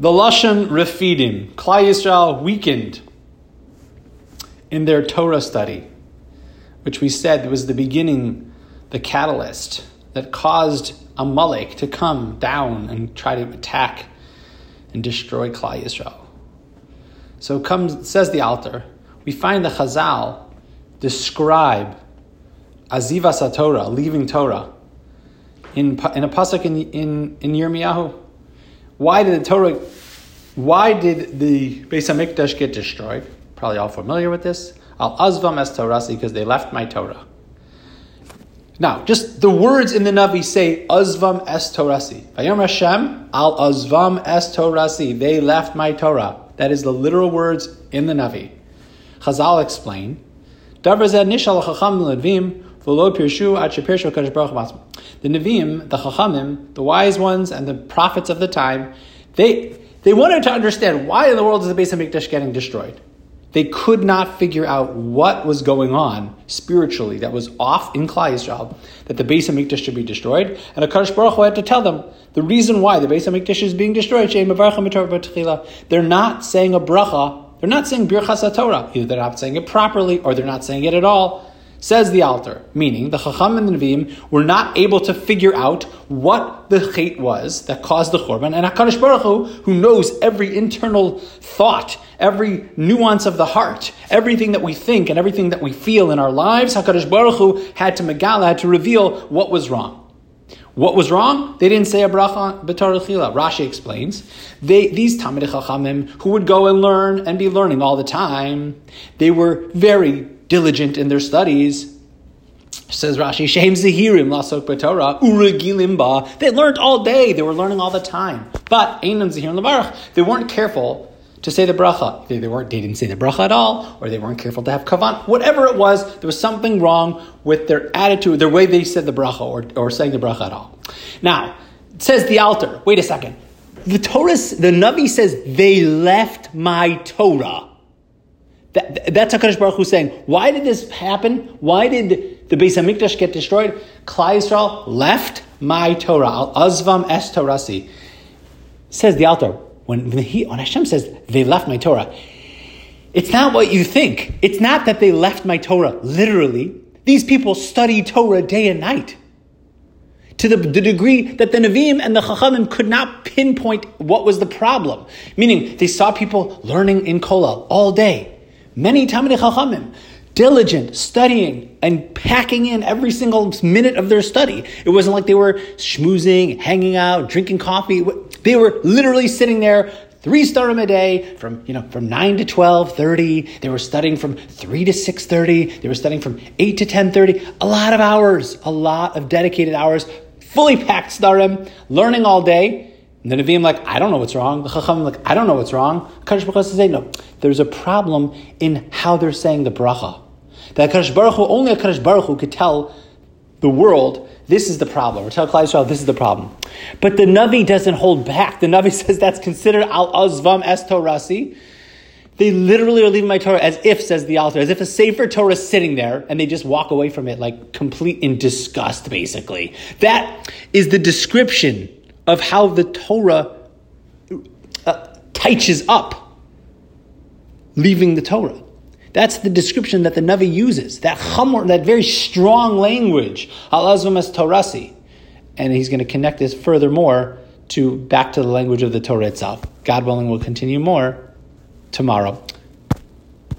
The Lashon Refidim, Klal Yisrael weakened in their Torah study, which we said was the beginning, the catalyst that caused Amalek to come down and try to attack and destroy Klal Yisrael. So comes says the Alter, we find the Chazal describe Azivas Torah, leaving Torah, in, in a pasuk in, in, in Yirmiyahu. Why did the Torah, why did the Beis HaMikdash get destroyed? Probably all familiar with this. Al Azvam es Torasi, because they left my Torah. Now, just the words in the Navi say Azvam es Torasi. Vayom Hashem al Azvam es Torasi. They left my Torah. That is the literal words in the Navi. Chazal explain. The Nevi'im, the Chachamim, the wise ones, and the prophets of the time, they, they wanted to understand why in the world is the Beis HaMikdash getting destroyed. They could not figure out what was going on spiritually that was off in Klal Yisrael, that the Beis HaMikdash should be destroyed. And Akash Baruch Hu had to tell them the reason why the Beis HaMikdash is being destroyed. They're not saying a bracha they're not saying Birchas Torah. Either they're not saying it properly or they're not saying it at all. Says the Alter, meaning the Chacham and the Nevi'im were not able to figure out what the chait was that caused the Churban, and HaKadosh Baruch Hu, who knows every internal thought, every nuance of the heart, everything that we think and everything that we feel in our lives, HaKadosh Baruch Hu had to Megala, had to reveal what was wrong. What was wrong? They didn't say a bracha b'tar chila. Rashi explains. They, these Talmid Chachamim who would go and learn and be learning all the time, they were very diligent in their studies. Says Rashi, Shem Zahirim Lasok B'Torah Uragilimba. They learned all day. They were learning all the time. But Einam Zahirim Levarach. They weren't careful to say the bracha. They, weren't, they didn't say the bracha at all, or they weren't careful to have kavan. Whatever it was, there was something wrong with their attitude, their way they said the bracha, or, or saying the bracha at all. Now, says the Alter. Wait a second. The Torah, the Navi says, they left my Torah. That, that's HaKadosh Baruch Hu saying, why did this happen? Why did the Beis HaMikdash get destroyed? Klal Yisrael left my Torah. Al Azvam es Torasi. Says the Alter, when, he, when Hashem says, they left my Torah, it's not what you think. It's not that they left my Torah literally. These people study Torah day and night. To the, the degree that the Nevi'im and the Chachamim could not pinpoint what was the problem. Meaning, they saw people learning in Kollel all day. Many Talmidei Chachamim diligent, studying, and packing in every single minute of their study. It wasn't like they were schmoozing, hanging out, drinking coffee. They were literally sitting there three sedarim a day from you know from 9 to 12 30 they were studying from 3 to 6 30 they were studying from 8 to 10 30 a lot of hours a lot of dedicated hours fully packed sedarim learning all day and the Nevi'im like, I don't know what's wrong. The Chacham like, I don't know what's wrong. Kadosh Baruch Hu says, no, there's a problem in how they're saying the bracha. That Kadosh Baruch Hu, only a Kadosh Baruch Hu could tell the world this is the problem, or tell Klal Yisrael this is the problem. But the Navi doesn't hold back. The Navi says that's considered al azvam es torasi. They literally are leaving my Torah as if, says the Alter, as if a sefer Torah is sitting there and they just walk away from it like complete in disgust, basically. That is the description of how the Torah uh, up leaving the Torah. That's the description that the Navi uses. That chamor, that very strong language, halazvim as torasi. And he's going to connect this furthermore to back to the language of the Torah itself. God willing, we'll continue more tomorrow.